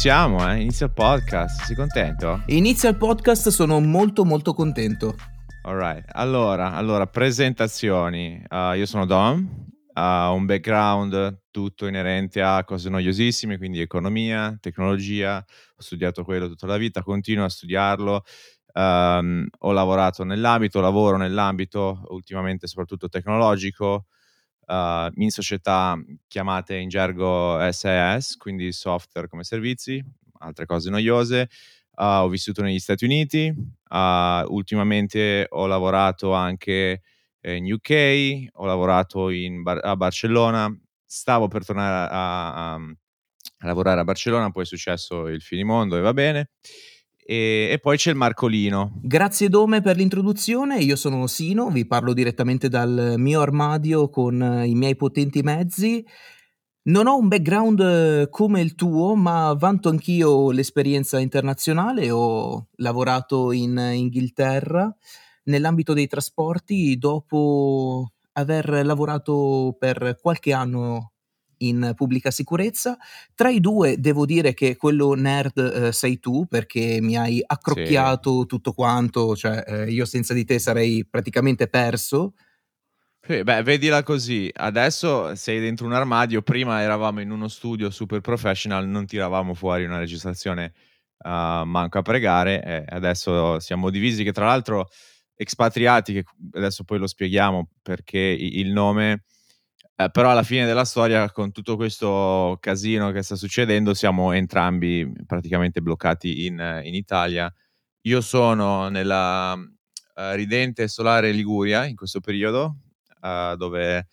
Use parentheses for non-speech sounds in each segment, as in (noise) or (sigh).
siamo, eh? inizia il podcast, sei contento? Inizia il podcast, sono molto molto contento. Alright, allora, allora presentazioni. Uh, io sono Dom, ho uh, un background tutto inerente a cose noiosissime, quindi economia, tecnologia, ho studiato quello tutta la vita, continuo a studiarlo, um, ho lavorato nell'ambito, lavoro nell'ambito, ultimamente soprattutto tecnologico, uh, in società chiamate in gergo SAS, quindi software come servizi, altre cose noiose. Uh, ho vissuto negli Stati Uniti, uh, ultimamente ho lavorato anche in UK, ho lavorato Bar- a Barcellona, stavo per tornare a, a, a, lavorare a Barcellona, poi è successo il finimondo e va bene. E, e, poi c'è il Marcolino. Grazie Dome per l'introduzione, io sono Sino, vi parlo direttamente dal mio armadio con eh, i miei potenti mezzi. Non ho un background eh, come il tuo, ma vanto anch'io l'esperienza internazionale, ho lavorato in Inghilterra nell'ambito dei trasporti dopo aver lavorato per qualche anno in pubblica sicurezza. Tra i due devo dire che quello nerd eh, sei tu perché mi hai accrocchiato sì. tutto quanto, cioè eh, io senza di te sarei praticamente perso. Sì, beh, vedila così, adesso sei dentro un armadio, prima eravamo in uno studio super professional, non tiravamo fuori una registrazione uh, manco a pregare, e adesso siamo divisi, che tra l'altro espatriati, che adesso poi lo spieghiamo perché il nome eh, però alla fine della storia, con tutto questo casino che sta succedendo, siamo entrambi praticamente bloccati in, in Italia. Io sono nella uh, ridente solare Liguria in questo periodo, uh, dove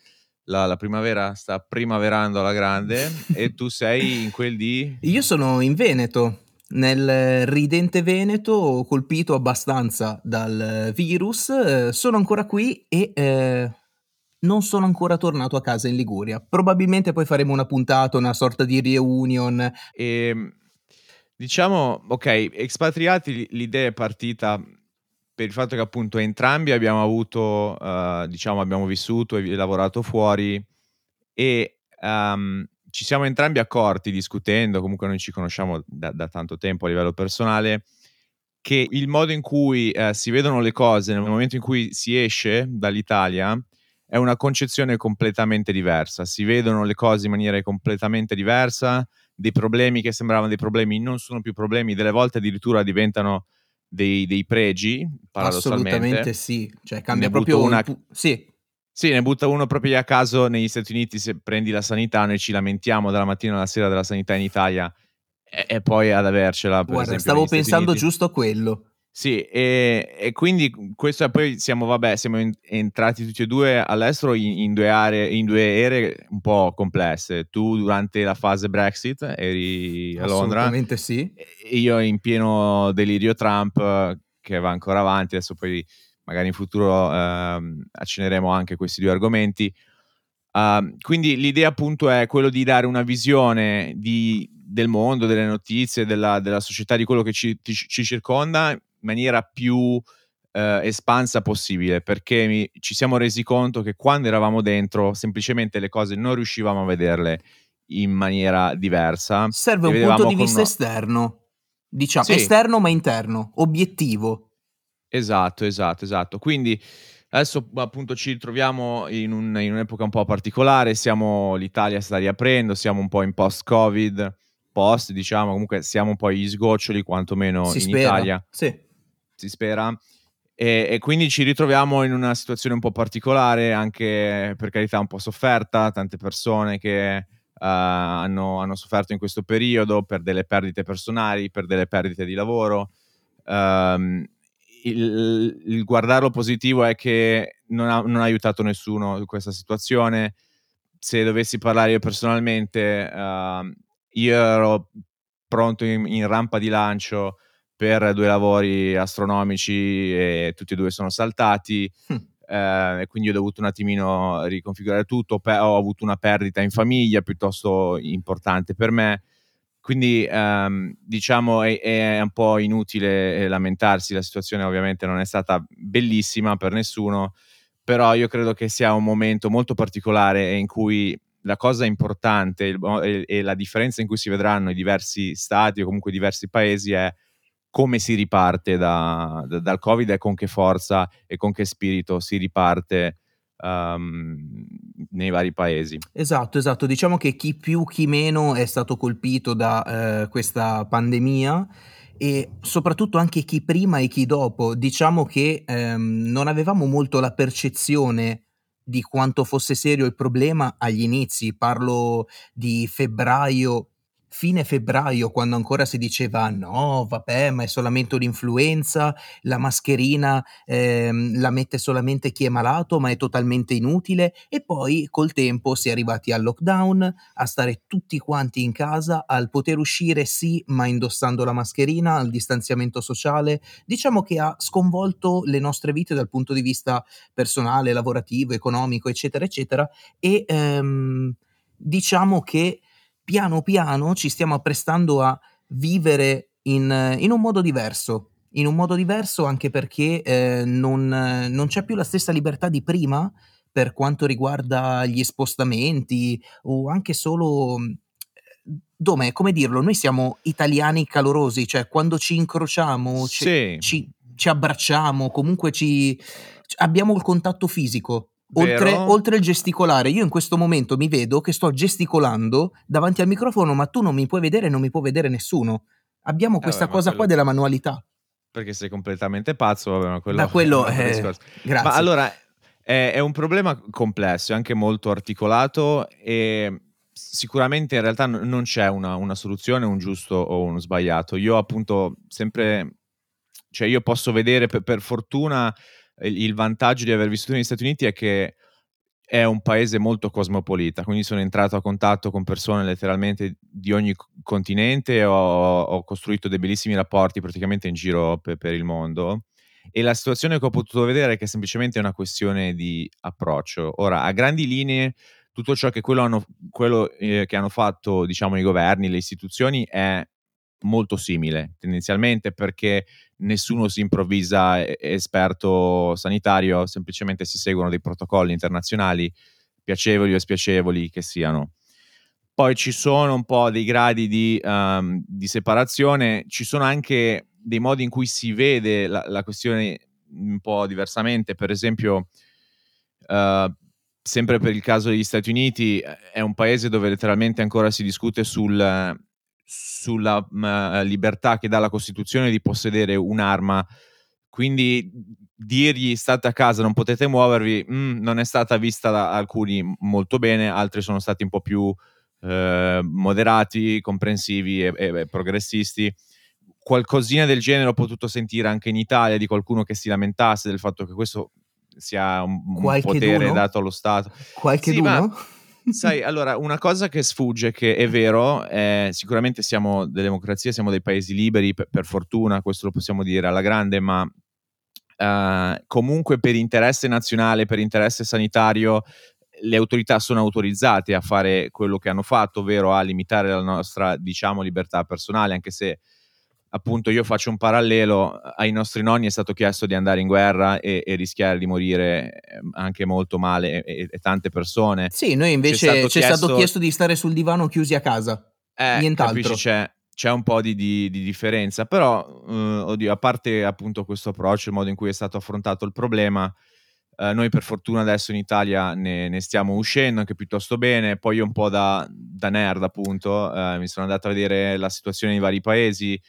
la, la, primavera sta primaverando alla grande, e tu sei in quel di... Io sono in Veneto, nel ridente Veneto, colpito abbastanza dal virus. Sono ancora qui e... Eh non sono ancora tornato a casa in Liguria. Probabilmente poi faremo una puntata, una sorta di reunion. E, ehm, diciamo, ok, espatriati l'idea è partita per il fatto che appunto entrambi abbiamo avuto, uh, diciamo, abbiamo vissuto e lavorato fuori e um, ci siamo entrambi accorti discutendo, comunque noi ci conosciamo da, da tanto tempo a livello personale, che il modo in cui uh, si vedono le cose nel momento in cui si esce dall'Italia è una concezione completamente diversa, si vedono le cose in maniera completamente diversa, dei problemi che sembravano dei problemi non sono più problemi, delle volte addirittura diventano dei, dei pregi, paradossalmente. Assolutamente sì, cioè cambia proprio una... Un... Sì. Sì, ne butta uno proprio a caso negli Stati Uniti, se prendi la sanità, noi ci lamentiamo dalla mattina alla sera della sanità in Italia e, e poi ad avercela. Guarda, esempio, stavo pensando giusto a quello. Sì, e, e, quindi questo poi siamo, vabbè, siamo in, entrati tutti e due all'estero in, in, due aree, in due ere un po' complesse. Tu durante la fase Brexit eri a Londra. Assolutamente sì. Io in pieno delirio Trump che va ancora avanti, adesso poi magari in futuro eh, acceneremo anche questi due argomenti. Uh, quindi l'idea appunto è quello di dare una visione di, del mondo, delle notizie, della, della, società, di quello che ci, ci circonda maniera più eh, espansa possibile, perché mi, ci siamo resi conto che quando eravamo dentro semplicemente le cose non riuscivamo a vederle in maniera diversa. Serve un punto di vista una... esterno, diciamo, sì. esterno ma interno, obiettivo. Esatto, esatto, esatto. Quindi adesso appunto ci troviamo in, un, in un'epoca un po' particolare, siamo, l'Italia sta riaprendo, siamo un po' in post-Covid, post diciamo, comunque siamo un po' agli sgoccioli quantomeno si in spera. Italia. Sì si spera. E, e, quindi ci ritroviamo in una situazione un po' particolare, anche per carità un po' sofferta, tante persone che uh, hanno, hanno, sofferto in questo periodo per delle perdite personali, per delle perdite di lavoro. Um, il, il, guardarlo positivo è che non ha, non ha, aiutato nessuno in questa situazione. Se dovessi parlare io personalmente, uh, io ero pronto in, in rampa di lancio per due lavori astronomici e tutti e due sono saltati. Hm. Eh, quindi ho dovuto un attimino riconfigurare tutto. Pe- ho avuto una perdita in famiglia piuttosto importante per me. Quindi ehm, diciamo è, è, un po' inutile eh, lamentarsi, la situazione ovviamente non è stata bellissima per nessuno, però io credo che sia un momento molto particolare in cui la cosa importante e, e, la differenza in cui si vedranno i diversi stati o comunque diversi paesi è come si riparte da, da, dal Covid e con che forza e con che spirito si riparte um, nei vari paesi. Esatto, esatto. Diciamo che chi più, chi meno è stato colpito da eh, questa pandemia e soprattutto anche chi prima e chi dopo. Diciamo che ehm, non avevamo molto la percezione di quanto fosse serio il problema agli inizi. Parlo di febbraio fine febbraio, quando ancora si diceva no, vabbè, ma è solamente un'influenza, la mascherina ehm, la mette solamente chi è malato, ma è totalmente inutile. E poi col tempo si è arrivati al lockdown, a stare tutti quanti in casa, al poter uscire sì, ma indossando la mascherina, al distanziamento sociale. Diciamo che ha sconvolto le nostre vite dal punto di vista personale, lavorativo, economico, eccetera, eccetera. E ehm, diciamo che piano piano ci stiamo apprestando a vivere in, in un modo diverso. In un modo diverso anche perché eh, non, non c'è più la stessa libertà di prima per quanto riguarda gli spostamenti o anche solo Dome, come dirlo, noi siamo italiani calorosi, cioè quando ci incrociamo, sì. ci, ci, ci, abbracciamo, comunque ci, abbiamo il contatto fisico. Oltre, oltre, il gesticolare, io in questo momento mi vedo che sto gesticolando davanti al microfono, ma tu non mi puoi vedere e non mi può vedere nessuno. Abbiamo questa eh, cosa quello... qua della manualità. Perché sei completamente pazzo, vabbè, ma quello, da quello è... Grazie. Ma allora è, è un problema complesso, è anche molto articolato e sicuramente in realtà non c'è una, una, soluzione, un giusto o uno sbagliato. Io appunto sempre, cioè io posso vedere per, per fortuna il vantaggio di aver vissuto negli Stati Uniti è che è un paese molto cosmopolita, quindi sono entrato a contatto con persone letteralmente di ogni continente ho, ho costruito dei bellissimi rapporti praticamente in giro per, per, il mondo. E la situazione che ho potuto vedere è che semplicemente è una questione di approccio. Ora, a grandi linee, tutto ciò che quello, hanno, quello eh, che hanno fatto diciamo, i governi, le istituzioni è molto simile tendenzialmente perché nessuno si improvvisa esperto sanitario, semplicemente si seguono dei protocolli internazionali, piacevoli o spiacevoli che siano. Poi ci sono un po' dei gradi di, um, di separazione, ci sono anche dei modi in cui si vede la, la questione un po' diversamente, per esempio, uh, sempre per il caso degli Stati Uniti, è un paese dove letteralmente ancora si discute sul sulla uh, libertà che dà la Costituzione di possedere un'arma. Quindi dirgli state a casa, non potete muovervi, mm, non è stata vista da alcuni molto bene, altri sono stati un po' più eh, moderati, comprensivi e, e, e, progressisti. Qualcosina del genere ho potuto sentire anche in Italia di qualcuno che si lamentasse del fatto che questo sia un, un potere d'uno? dato allo Stato. Qualche sì, d'uno? Sai, allora, una cosa che sfugge, che è vero, è, sicuramente siamo delle democrazie, siamo dei paesi liberi, per, per fortuna, questo lo possiamo dire alla grande, ma uh, comunque per interesse nazionale, per interesse sanitario, le autorità sono autorizzate a fare quello che hanno fatto, ovvero a limitare la nostra, diciamo, libertà personale, anche se appunto io faccio un parallelo, ai nostri nonni è stato chiesto di andare in guerra e, e rischiare di morire ehm, anche molto male e, e tante persone. Sì, noi invece ci è chiesto... stato chiesto di stare sul divano chiusi a casa, eh, nient'altro. Capisci, c'è, c'è un po' di, di, di differenza, però, eh, oddio, a parte appunto questo approccio, il modo in cui è stato affrontato il problema, eh, noi per fortuna adesso in Italia ne, ne, stiamo uscendo anche piuttosto bene, poi io un po' da, da nerd appunto, eh, mi sono andato a vedere la situazione nei vari paesi,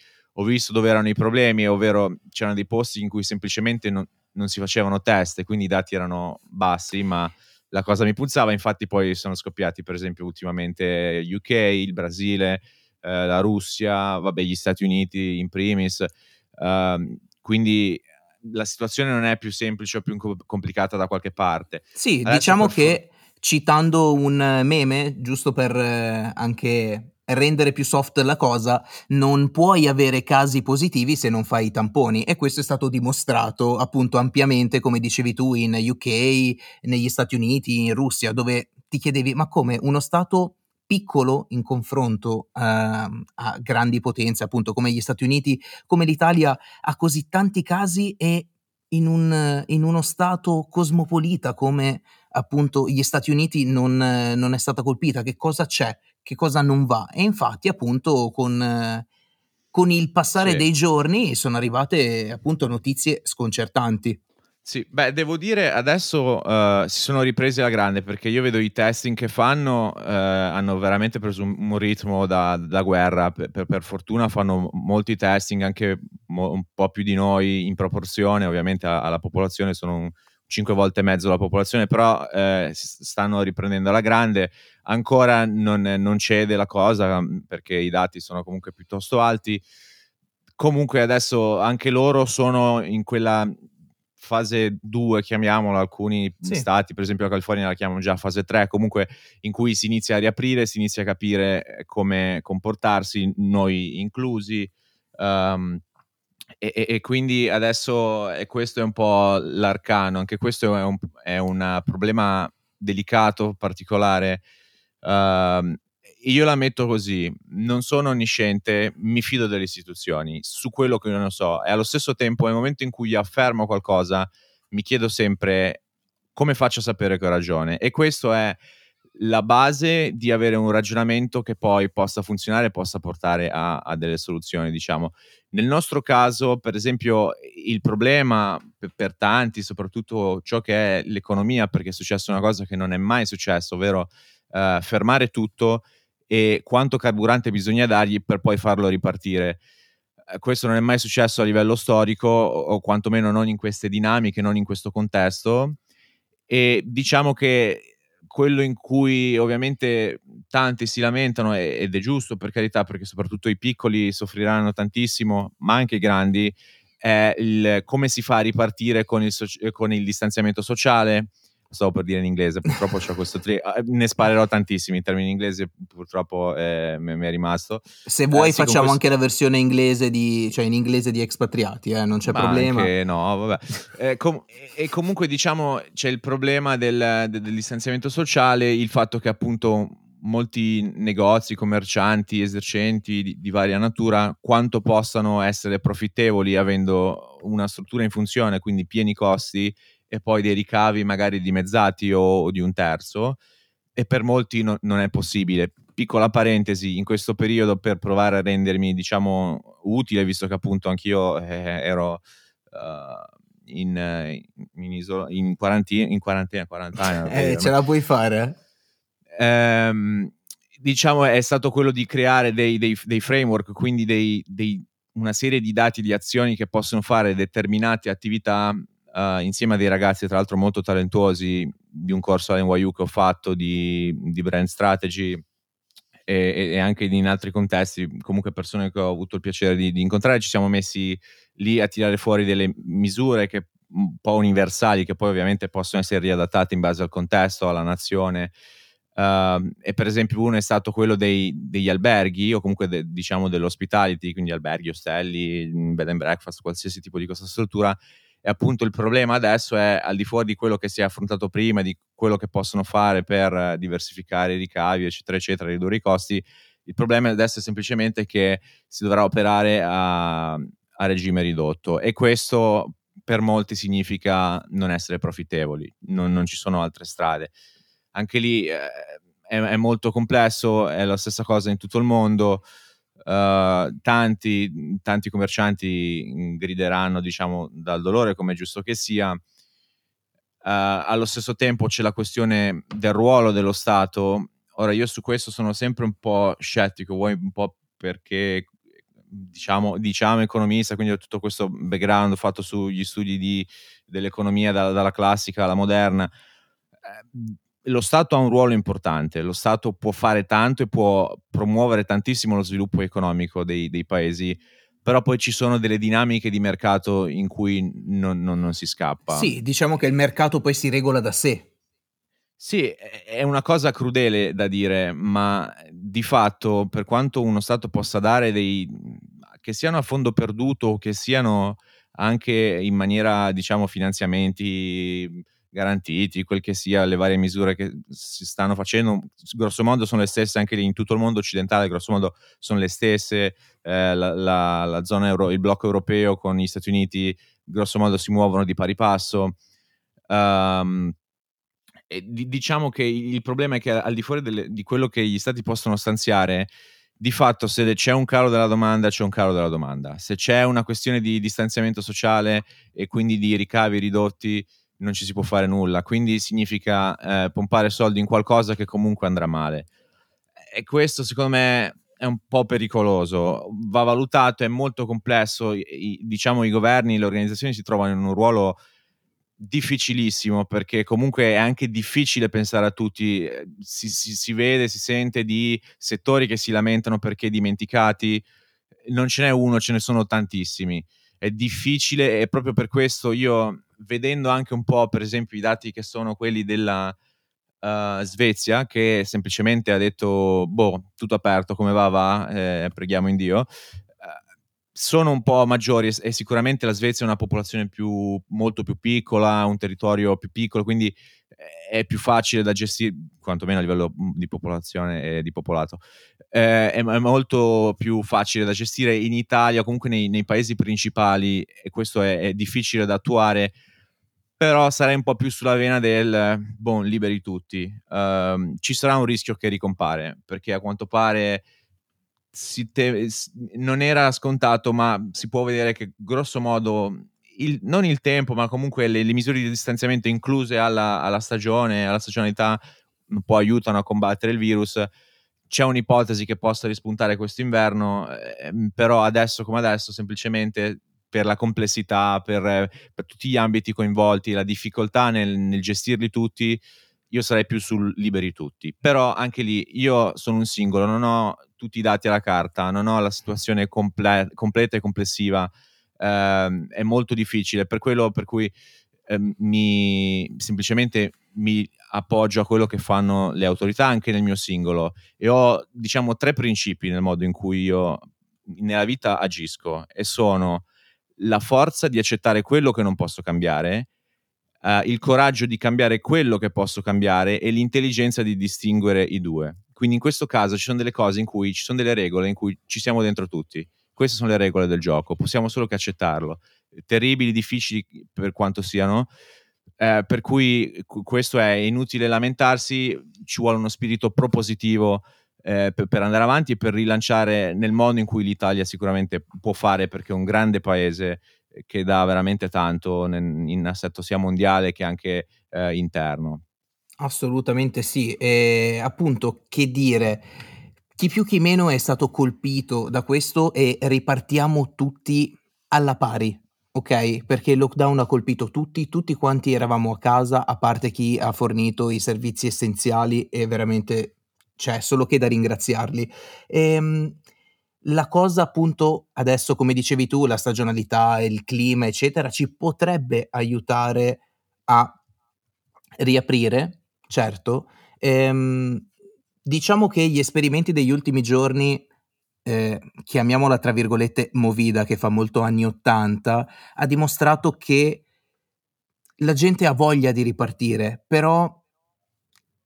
ho visto dove erano i problemi, ovvero c'erano dei posti in cui semplicemente non, non si facevano test e quindi i dati erano bassi, ma la cosa mi puzzava, infatti poi sono scoppiati per esempio ultimamente UK, il Brasile, eh, la Russia, vabbè gli Stati Uniti in primis, uh, quindi la situazione non è più semplice o più complicata da qualche parte. Sì, Adesso diciamo che citando un meme, giusto per eh, anche rendere più soft la cosa, non puoi avere casi positivi se non fai i tamponi. E questo è stato dimostrato appunto ampiamente, come dicevi tu, in UK, negli Stati Uniti, in Russia, dove ti chiedevi ma come? Uno Stato piccolo in confronto uh, a grandi potenze, appunto come gli Stati Uniti, come l'Italia, ha così tanti casi e in, un, in uno stato cosmopolita come appunto gli Stati Uniti non, non, è stata colpita, che cosa c'è, che cosa non va. E infatti appunto con, con il passare sì. dei giorni sono arrivate appunto notizie sconcertanti. Sì, beh, devo dire adesso uh, si sono ripresi alla grande perché io vedo i testing che fanno, uh, hanno veramente preso un, ritmo da, da guerra. Per, per, per, fortuna fanno molti testing, anche mo, un po' più di noi in proporzione, ovviamente alla popolazione sono un, 5 volte e mezzo la popolazione, però eh, stanno riprendendo alla grande. Ancora non, non cede la cosa perché i dati sono comunque piuttosto alti. Comunque adesso anche loro sono in quella fase 2, chiamiamola, alcuni sì. stati, per esempio la California la chiamano già fase 3, comunque in cui si inizia a riaprire, si inizia a capire eh, come comportarsi, noi inclusi. Um, e, e, quindi adesso e questo è un po' l'arcano, anche questo è un, è un problema delicato, particolare. Uh, io la metto così, non sono onnisciente, mi fido delle istituzioni su quello che non so e allo stesso tempo nel momento in cui affermo qualcosa mi chiedo sempre come faccio a sapere che ho ragione e questo è la base di avere un ragionamento che poi possa funzionare e possa portare a, a, delle soluzioni, diciamo. Nel nostro caso, per esempio, il problema per, per, tanti, soprattutto ciò che è l'economia, perché è successa una cosa che non è mai successo, ovvero uh, fermare tutto e quanto carburante bisogna dargli per poi farlo ripartire. Eh, questo non è mai successo a livello storico, o quantomeno non in queste dinamiche, non in questo contesto. E diciamo che quello in cui ovviamente tanti si lamentano, ed è giusto per carità, perché soprattutto i piccoli soffriranno tantissimo, ma anche i grandi, è il, come si fa a ripartire con il, con il distanziamento sociale, stavo per dire in inglese, purtroppo c'ho questo tri- ah, ne sparerò tantissimi in termini inglesi, purtroppo eh, mi è rimasto. Se vuoi eh, sì, facciamo questo... anche la versione inglese di, cioè in inglese di espatriati, eh, non c'è Ma problema. Anche, no, vabbè. Eh, com- e comunque diciamo c'è il problema del, del, del distanziamento sociale, il fatto che appunto molti negozi, commercianti, esercenti di, di, varia natura, quanto possano essere profittevoli avendo una struttura in funzione, quindi pieni costi e poi dei ricavi magari dimezzati o, o di un terzo e per molti no, non è possibile. Piccola parentesi, in questo periodo per provare a rendermi diciamo utile, visto che appunto anch'io eh, ero uh, in, in, isola, in, quarantina, in quarantena, quarantena (laughs) eh, ce la puoi fare? Ehm, diciamo è stato quello di creare dei, dei, dei framework, quindi dei, una serie di dati di azioni che possono fare determinate attività uh, insieme a dei ragazzi tra l'altro molto talentuosi di un corso all'NYU che ho fatto di, di brand strategy e, e, anche in altri contesti, comunque persone che ho avuto il piacere di, di, incontrare, ci siamo messi lì a tirare fuori delle misure che un po' universali che poi ovviamente possono essere riadattate in base al contesto, alla nazione. Uh, e per esempio uno è stato quello dei, degli alberghi o comunque de, diciamo dell'hospitality, quindi alberghi, ostelli, bed and breakfast, qualsiasi tipo di questa struttura e appunto il problema adesso è al di fuori di quello che si è affrontato prima, di quello che possono fare per diversificare i ricavi, eccetera, eccetera, ridurre i costi. Il problema adesso è semplicemente che si dovrà operare a, a regime ridotto e questo per molti significa non essere profittevoli, non, non ci sono altre strade. Anche lì eh, è, è molto complesso, è la stessa cosa in tutto il mondo. Uh, tanti, tanti, commercianti grideranno diciamo, dal dolore, come è giusto che sia. Uh, allo stesso tempo c'è la questione del ruolo dello Stato. Ora, io su questo sono sempre un po' scettico, vuoi un po' perché diciamo, diciamo economista, quindi ho tutto questo background fatto sugli studi di, dell'economia da, dalla classica alla moderna. Eh, lo Stato ha un ruolo importante, lo Stato può fare tanto e può promuovere tantissimo lo sviluppo economico dei, dei paesi, però poi ci sono delle dinamiche di mercato in cui non, non, non si scappa. Sì, diciamo che il mercato poi si regola da sé. Sì, è una cosa crudele da dire, ma di fatto, per quanto uno Stato possa dare dei che siano a fondo perduto o che siano anche in maniera, diciamo, finanziamenti garantiti, quel che sia, le varie misure che si stanno facendo, grosso modo sono le stesse anche in tutto il mondo occidentale, grosso modo sono le stesse, eh, la, la, la, zona euro, il blocco europeo con gli Stati Uniti grosso modo si muovono di pari passo. Um, diciamo che il problema è che al di fuori delle, di quello che gli stati possono stanziare, di fatto se c'è un calo della domanda c'è un calo della domanda. Se c'è una questione di distanziamento sociale e quindi di ricavi ridotti non ci si può fare nulla, quindi significa eh, pompare soldi in qualcosa che comunque andrà male. E questo secondo me è un po' pericoloso, va valutato, è molto complesso, I, diciamo i governi, le organizzazioni si trovano in un ruolo difficilissimo perché comunque è anche difficile pensare a tutti, si, si, si, vede, si sente di settori che si lamentano perché dimenticati, non ce n'è uno, ce ne sono tantissimi, è difficile e proprio per questo io vedendo anche un po' per esempio i dati che sono quelli della uh, Svezia che semplicemente ha detto boh tutto aperto come va va eh, preghiamo in Dio sono un po' maggiori e, sicuramente la Svezia è una popolazione più, molto più piccola, un territorio più piccolo, quindi eh, è più facile da gestire, quantomeno a livello di popolazione e di popolato. Eh, è, è, molto più facile da gestire in Italia, comunque nei, nei paesi principali, e questo è, è, difficile da attuare, però sarei un po' più sulla vena del, boh, liberi tutti. Uh, ci sarà un rischio che ricompare, perché a quanto pare te, non era scontato, ma si può vedere che grosso modo il, non il tempo, ma comunque le, le misure di distanziamento incluse alla, alla, stagione, alla stagionalità, un po' aiutano a combattere il virus. C'è un'ipotesi che possa rispuntare questo inverno, eh, però adesso come adesso, semplicemente per la complessità, per, per tutti gli ambiti coinvolti, la difficoltà nel, nel gestirli tutti, io sarei più sul liberi tutti. Però anche lì io sono un singolo, non ho tutti i dati alla carta, non ho la situazione comple- completa e complessiva, eh, è molto difficile, per quello per cui eh, mi, semplicemente mi appoggio a quello che fanno le autorità anche nel mio singolo e ho diciamo tre principi nel modo in cui io nella vita agisco e sono la forza di accettare quello che non posso cambiare, uh, il coraggio di cambiare quello che posso cambiare e l'intelligenza di distinguere i due. Quindi in questo caso ci sono delle cose in cui ci sono delle regole in cui ci siamo dentro tutti. Queste sono le regole del gioco, possiamo solo che accettarlo. Terribili, difficili per quanto siano, eh, per cui questo è inutile lamentarsi, ci vuole uno spirito propositivo eh, per, andare avanti e per rilanciare nel modo in cui l'Italia sicuramente può fare perché è un grande paese che dà veramente tanto in, in assetto sia mondiale che anche eh, interno. Assolutamente sì, e appunto che dire, chi più chi meno è stato colpito da questo e ripartiamo tutti alla pari, ok? Perché il lockdown ha colpito tutti, tutti quanti eravamo a casa, a parte chi ha fornito i servizi essenziali e veramente c'è solo che da ringraziarli. Ehm, la cosa appunto adesso, come dicevi tu, la stagionalità, il clima, eccetera, ci potrebbe aiutare a riaprire Certo, ehm, diciamo che gli esperimenti degli ultimi giorni, ehm, chiamiamola tra virgolette "movida", che fa molto anni '80, ha dimostrato che la gente ha voglia di ripartire, però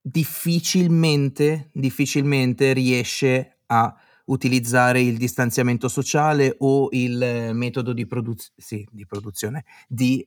difficilmente, difficilmente riesce a utilizzare il distanziamento sociale o il metodo di produz sì, di produzione, di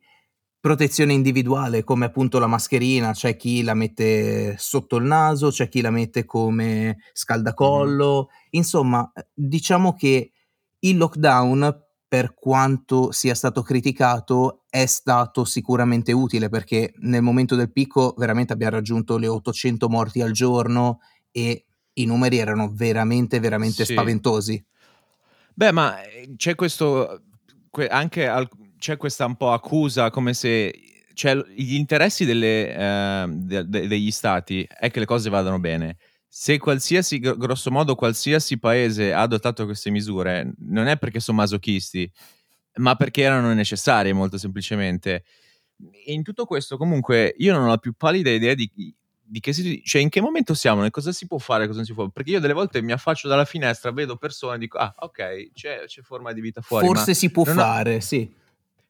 protezione individuale come appunto la mascherina, c'è chi la mette sotto il naso, c'è chi la mette come scaldacollo, mm. insomma diciamo che il lockdown per quanto sia stato criticato è stato sicuramente utile perché nel momento del picco veramente abbiamo raggiunto le 800 morti al giorno e i numeri erano veramente veramente sì. spaventosi. Beh, ma eh, c'è questo anche al, c'è questa un po' accusa come se cioè, gli interessi delle, eh, de, de, degli stati è che le cose vadano bene. Se qualsiasi, grosso modo, qualsiasi paese ha adottato queste misure, non è perché sono masochisti, ma perché erano necessarie, molto semplicemente. E in tutto questo, comunque, io non ho la più pallida idea di, di che si, cioè in che momento siamo, cosa si può fare, cosa non si può. Perché io delle volte mi affaccio dalla finestra, vedo persone e dico, ah, ok, c'è, c'è forma di vita fuori. Forse si può fare, ho... sì.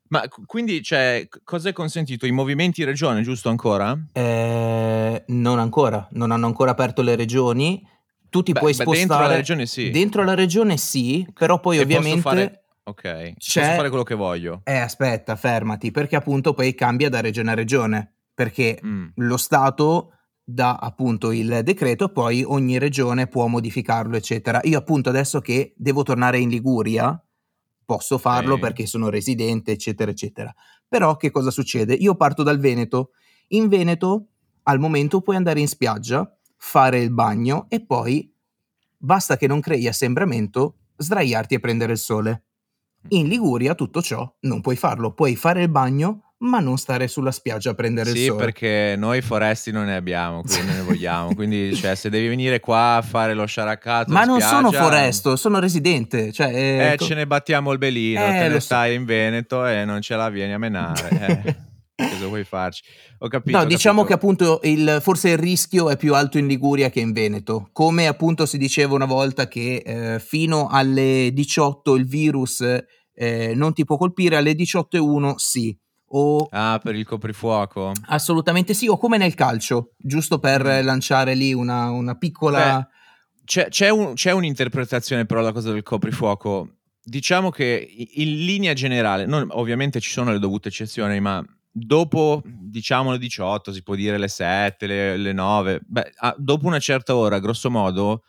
Ma quindi, cioè, cosa è consentito? I movimenti in regione, giusto ancora? Eh, non ancora, non hanno ancora aperto le regioni. Tu ti beh, puoi beh, spostare dentro la regione sì. Dentro la regione sì, però poi e ovviamente Ok, C'è... posso fare quello che voglio. Eh, aspetta, fermati, perché appunto poi cambia da regione a regione, perché mm. lo Stato dà appunto il decreto, poi ogni regione può modificarlo, eccetera. Io appunto adesso che devo tornare in Liguria, posso farlo okay. perché sono residente, eccetera, eccetera. Però che cosa succede? Io parto dal Veneto. In Veneto al momento puoi andare in spiaggia, fare il bagno e poi basta che non crei assembramento, sdraiarti e prendere il sole. In Liguria tutto ciò non puoi farlo, puoi fare il bagno, ma non stare sulla spiaggia a prendere sì, il sole. Sì, perché noi foresti non ne abbiamo, quindi ne (laughs) vogliamo. Quindi, cioè, se devi venire qua a fare lo sciaraccato Ma non spiaggia, sono foresto, sono residente. Cioè, eh, eh, ce ne battiamo il belino, eh, te ne stai so. in Veneto e non ce la vieni a menare. Eh. (laughs) Cosa vuoi farci? Ho capito. No, ho diciamo capito. che appunto il, forse il rischio è più alto in Liguria che in Veneto. Come appunto si diceva una volta che eh, fino alle 18 il virus eh, non ti può colpire, alle 18.1 sì. O... Ah, per il coprifuoco? Assolutamente sì, o come nel calcio, giusto per mm. lanciare lì una, una piccola... Beh, c'è, c'è, un, c'è un'interpretazione però la cosa del coprifuoco. Diciamo che in linea generale, non, ovviamente ci sono le dovute eccezioni, ma dopo diciamo le 18, si può dire le 7, le, le 9, beh, dopo una certa ora, grosso modo,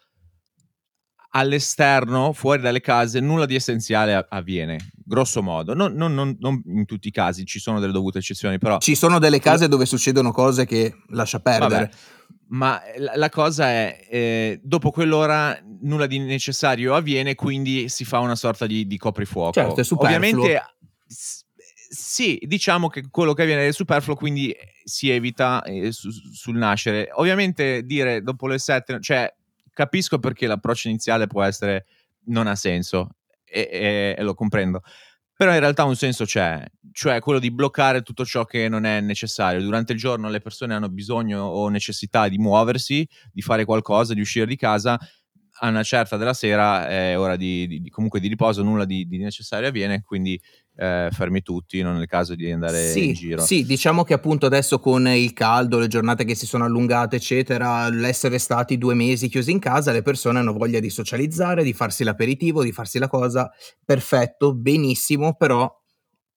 all'esterno, fuori dalle case, nulla di essenziale avviene, grosso modo. Non, non, non, non, in tutti i casi, ci sono delle dovute eccezioni, però... Ci sono delle case dove succedono cose che lascia perdere. Vabbè, ma la, cosa è, eh, dopo quell'ora nulla di necessario avviene, quindi si fa una sorta di, di coprifuoco. Certo, è superfluo. Ovviamente sì, diciamo che quello che avviene è superfluo, quindi si evita eh, su, sul nascere. Ovviamente dire dopo le 7, cioè capisco perché l'approccio iniziale può essere non ha senso e, e, e lo comprendo. Però in realtà un senso c'è, cioè quello di bloccare tutto ciò che non è necessario. Durante il giorno le persone hanno bisogno o necessità di muoversi, di fare qualcosa, di uscire di casa. A una certa della sera è ora di, di, comunque di riposo, nulla di, di necessario avviene, quindi eh, fermi tutti, non è il caso di andare sì, in giro. Sì, diciamo che appunto adesso con il caldo, le giornate che si sono allungate, eccetera, l'essere stati due mesi chiusi in casa, le persone hanno voglia di socializzare, di farsi l'aperitivo, di farsi la cosa. Perfetto, benissimo, però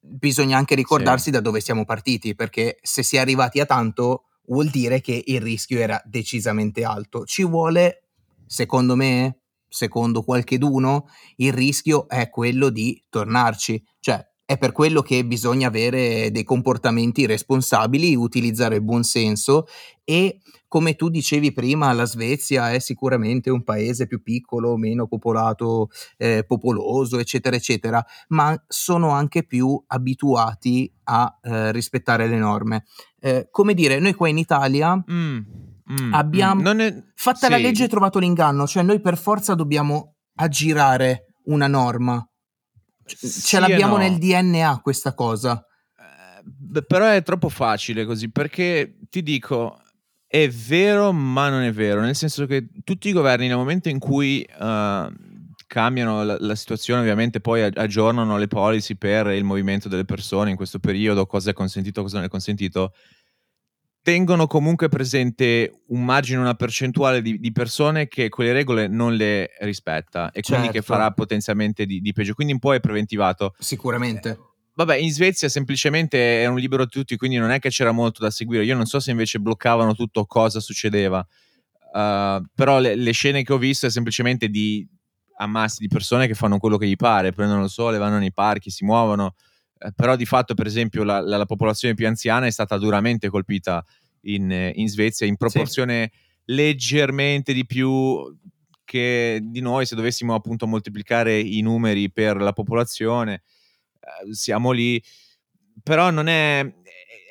bisogna anche ricordarsi sì. da dove siamo partiti, perché se si è arrivati a tanto vuol dire che il rischio era decisamente alto. Ci vuole, secondo me, secondo qualcheduno, il rischio è quello di tornarci. Cioè, è per quello che bisogna avere dei comportamenti responsabili, utilizzare il buon senso e come tu dicevi prima, la Svezia è sicuramente un paese più piccolo, meno popolato, eh, popoloso, eccetera, eccetera, ma sono anche più abituati a eh, rispettare le norme. Eh, come dire, noi qua in Italia mm, mm, abbiamo mm, è... fatta sì. la legge e trovato l'inganno, cioè noi per forza dobbiamo aggirare una norma ce l'abbiamo no. nel DNA questa cosa. Eh, però è troppo facile così, perché ti dico, è vero ma non è vero, nel senso che tutti i governi nel momento in cui uh, cambiano la, la, situazione, ovviamente poi aggiornano le policy per il movimento delle persone in questo periodo, cosa è consentito, cosa non è consentito, tengono comunque presente un margine, una percentuale di, di, persone che quelle regole non le rispetta e certo. quindi che certo. farà potenzialmente di, di, peggio. Quindi un po' è preventivato. Sicuramente. Eh, vabbè, in Svezia semplicemente erano libero tutti, quindi non è che c'era molto da seguire. Io non so se invece bloccavano tutto cosa succedeva. Uh, però le, le, scene che ho visto è semplicemente di ammassi di persone che fanno quello che gli pare, prendono il sole, vanno nei parchi, si muovono. Eh, però di fatto, per esempio, la, la, la, popolazione più anziana è stata duramente colpita in, in Svezia in proporzione sì. leggermente di più che di noi se dovessimo appunto moltiplicare i numeri per la popolazione. Eh, siamo lì, però non è,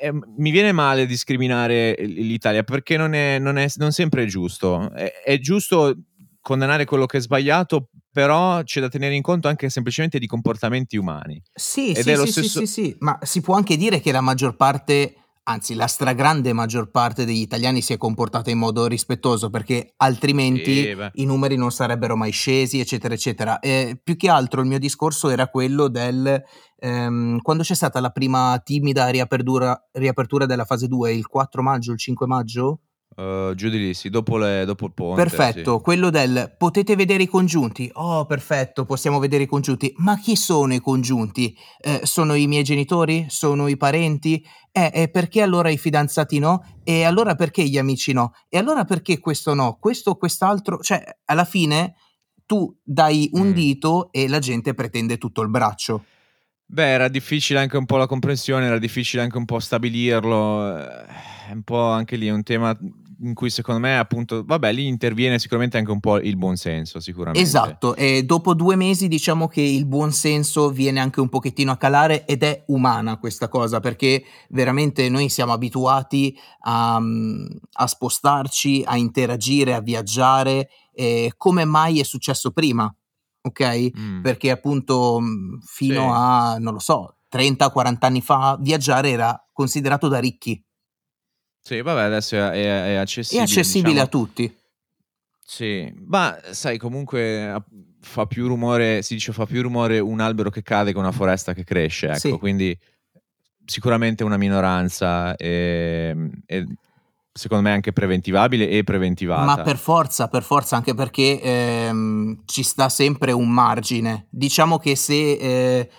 è, mi viene male discriminare l'Italia perché non è, non è non sempre giusto. È, è giusto condannare quello che è sbagliato, però c'è da tenere in conto anche semplicemente di comportamenti umani. Sì, Ed sì, sì, stesso... sì, sì, sì, ma si può anche dire che la maggior parte, anzi la stragrande maggior parte degli italiani si è comportata in modo rispettoso perché altrimenti sì, i numeri non sarebbero mai scesi, eccetera, eccetera. E più che altro il mio discorso era quello del... Ehm, quando c'è stata la prima timida riapertura, riapertura della fase 2, il 4 maggio, il 5 maggio? Uh, giù di lì, sì, dopo, le, dopo il ponte. Perfetto, sì. quello del potete vedere i congiunti. Oh, perfetto, possiamo vedere i congiunti. Ma chi sono i congiunti? Eh, sono i miei genitori? Sono i parenti? Eh, e perché allora i fidanzati no? E allora perché gli amici no? E allora perché questo no? Questo o quest'altro? Cioè, alla fine tu dai un Mm. dito e la gente pretende tutto il braccio. Beh, era difficile anche un po' la comprensione, era difficile anche un po' stabilirlo. eh, È un po' anche lì un tema in cui secondo me, appunto, vabbè, lì interviene sicuramente anche un po' il buonsenso, sicuramente. Esatto, e dopo due mesi diciamo che il buon senso viene anche un pochettino a calare ed è umana questa cosa perché veramente noi siamo abituati a, mm, a spostarci, a interagire, a viaggiare eh, come mai è successo prima, ok? Mm. Perché appunto mm, fino Sì. a, non lo so, 30-40 anni fa viaggiare era considerato da ricchi Sì, vabbè, adesso è, è- è accessibile. accessibile diciamo. a tutti. Sì, ma sai, comunque fa più rumore, si dice fa più rumore un albero che cade che una foresta che cresce, ecco, Sì. quindi sicuramente una minoranza e, e secondo me anche preventivabile e preventivata. Ma per forza, per forza, anche perché ehm, ci sta sempre un margine. Diciamo che se eh,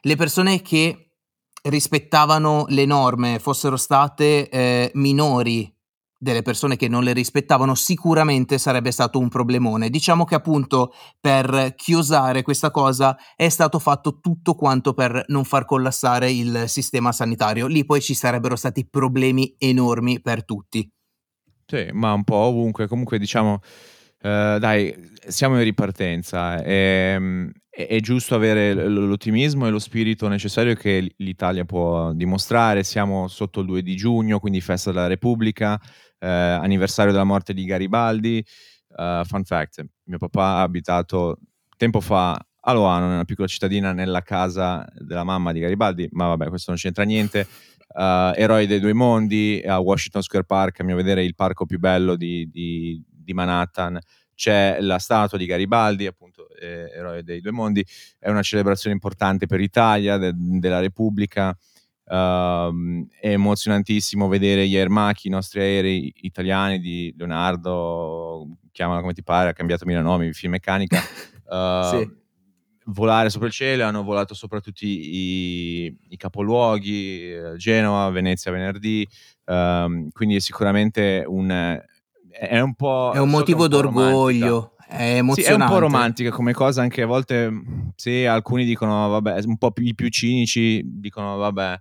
le persone che rispettavano le norme fossero state eh, minori delle persone che non le rispettavano, sicuramente sarebbe stato un problemone. Diciamo che appunto per chiusare questa cosa è stato fatto tutto quanto per non far collassare il sistema sanitario. Lì poi ci sarebbero stati problemi enormi per tutti. Sì, ma un po' ovunque. Comunque, diciamo, eh, dai, siamo in ripartenza. È, è- giusto avere l'ottimismo e lo spirito necessario che l'Italia può dimostrare. Siamo sotto il 2 di giugno, quindi festa della Repubblica, eh, anniversario della morte di Garibaldi. Eh, fun fact: mio papà ha abitato tempo fa a Loano, nella piccola cittadina, nella casa della mamma di Garibaldi, ma vabbè, questo non c'entra niente. Uh, Eroi dei due mondi a Washington Square Park, a mio vedere il parco più bello di, di- di Manhattan. C'è la statua di Garibaldi, appunto, eh, Eroe dei due mondi. È una celebrazione importante per l'Italia, de- della Repubblica. Um, è emozionantissimo vedere gli aermacchi, i nostri aerei italiani di Leonardo, chiamala come ti pare, ha cambiato mille nomi, Finmeccanica. Uh, (laughs) Sì. volare sopra il cielo, hanno volato sopra tutti i, i capoluoghi, eh, Genova, Venezia venerdì, ehm, quindi è sicuramente un, è un po'... È un so motivo un d'orgoglio, è Sì, è un po' romantica come cosa, anche a volte sì, alcuni dicono, vabbè, un po' più, i più cinici dicono, vabbè,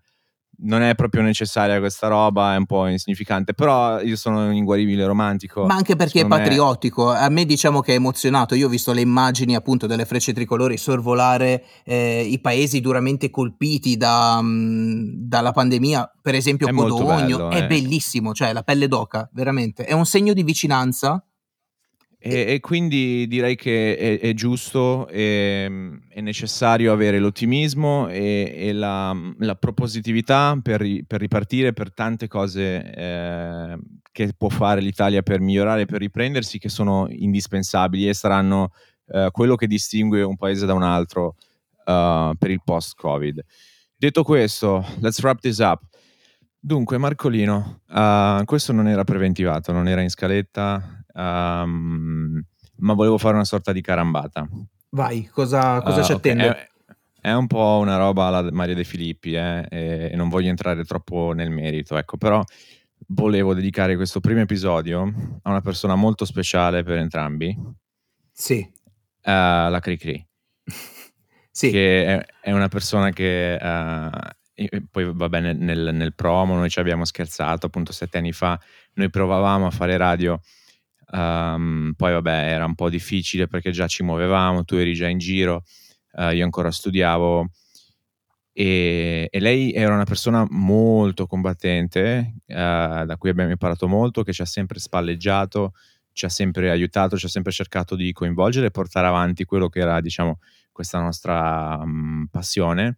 non è proprio necessaria questa roba, è un po' insignificante, però io sono un inguaribile romantico. Ma anche perché è Secondo me- patriottico, a me diciamo che è emozionato, io ho visto le immagini appunto delle frecce tricolori sorvolare eh, i paesi duramente colpiti da, mh, dalla pandemia, per esempio È Codogno, bello, è eh. bellissimo, cioè la pelle d'oca, veramente, è un segno di vicinanza. E, e quindi direi che è, è giusto e è necessario avere l'ottimismo e, e la, la propositività per, per ripartire per tante cose eh, che può fare l'Italia per migliorare, per riprendersi, che sono indispensabili e saranno eh, quello che distingue un paese da un altro eh, per il post-Covid. Detto questo, let's wrap this up. Dunque, Marcolino, uh, questo non era preventivato, non era in scaletta, um, ma volevo fare una sorta di carambata. Vai, cosa, cosa Uh, ci ok, attende? È, è un po' una roba alla Maria De Filippi, eh, e, e non voglio entrare troppo nel merito, ecco, però volevo dedicare questo primo episodio a una persona molto speciale per entrambi, Sì, uh, la Cricri (laughs) sì, che è, è una persona che e poi vabbè nel, nel- nel promo noi ci abbiamo scherzato appunto sette anni fa noi provavamo a fare radio ehm, poi vabbè era un po' difficile perché già ci muovevamo tu eri già in giro eh, io ancora studiavo. E, e lei era una persona molto combattente eh, da cui abbiamo imparato molto che ci ha sempre spalleggiato ci ha sempre aiutato ci ha sempre cercato di coinvolgere e portare avanti quello che era diciamo questa nostra mm, passione.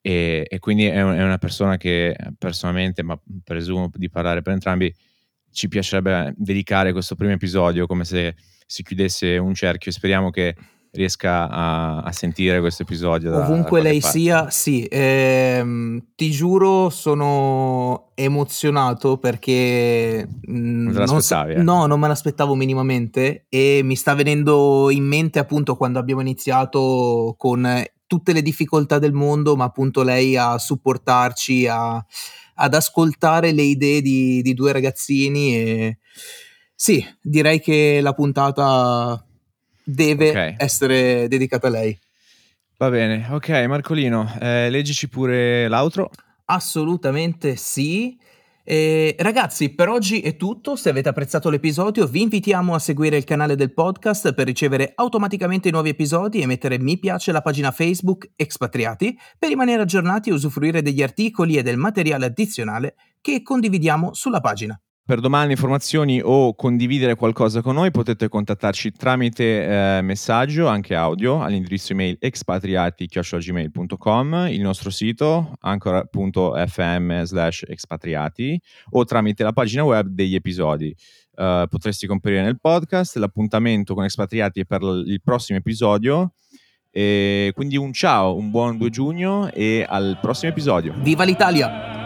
E, e quindi è, un- è una persona che personalmente, ma presumo di parlare per entrambi, ci piacerebbe dedicare questo primo episodio come se si chiudesse un cerchio speriamo che riesca a, a sentire questo episodio. Ovunque lei parte. sia, sì. Ehm, ti giuro, sono emozionato perché... Non te l'aspettavi? Eh? No, non me l'aspettavo minimamente e mi sta venendo in mente appunto quando abbiamo iniziato con tutte le difficoltà del mondo, ma appunto lei a supportarci, a, ad ascoltare le idee di, di due ragazzini e sì, direi che la puntata deve okay. essere dedicata a lei. Va bene, ok Marcolino, eh, leggici pure l'outro. Assolutamente sì. Eh, ragazzi, per oggi è tutto. Se avete apprezzato l'episodio, vi invitiamo a seguire il canale del podcast per ricevere automaticamente i nuovi episodi e mettere mi piace alla pagina Facebook Expatriati per rimanere aggiornati e usufruire degli articoli e del materiale addizionale che condividiamo sulla pagina. Per domande, informazioni o condividere qualcosa con noi potete contattarci tramite eh, messaggio, anche audio, all'indirizzo email expatriati.gmail.com, il nostro sito ancora.fm slash expatriati o tramite la pagina web degli episodi. Uh, potresti comparire nel podcast, l'appuntamento con Expatriati è per il prossimo episodio. E quindi un ciao, un buon 2 giugno e al prossimo episodio. Viva l'Italia!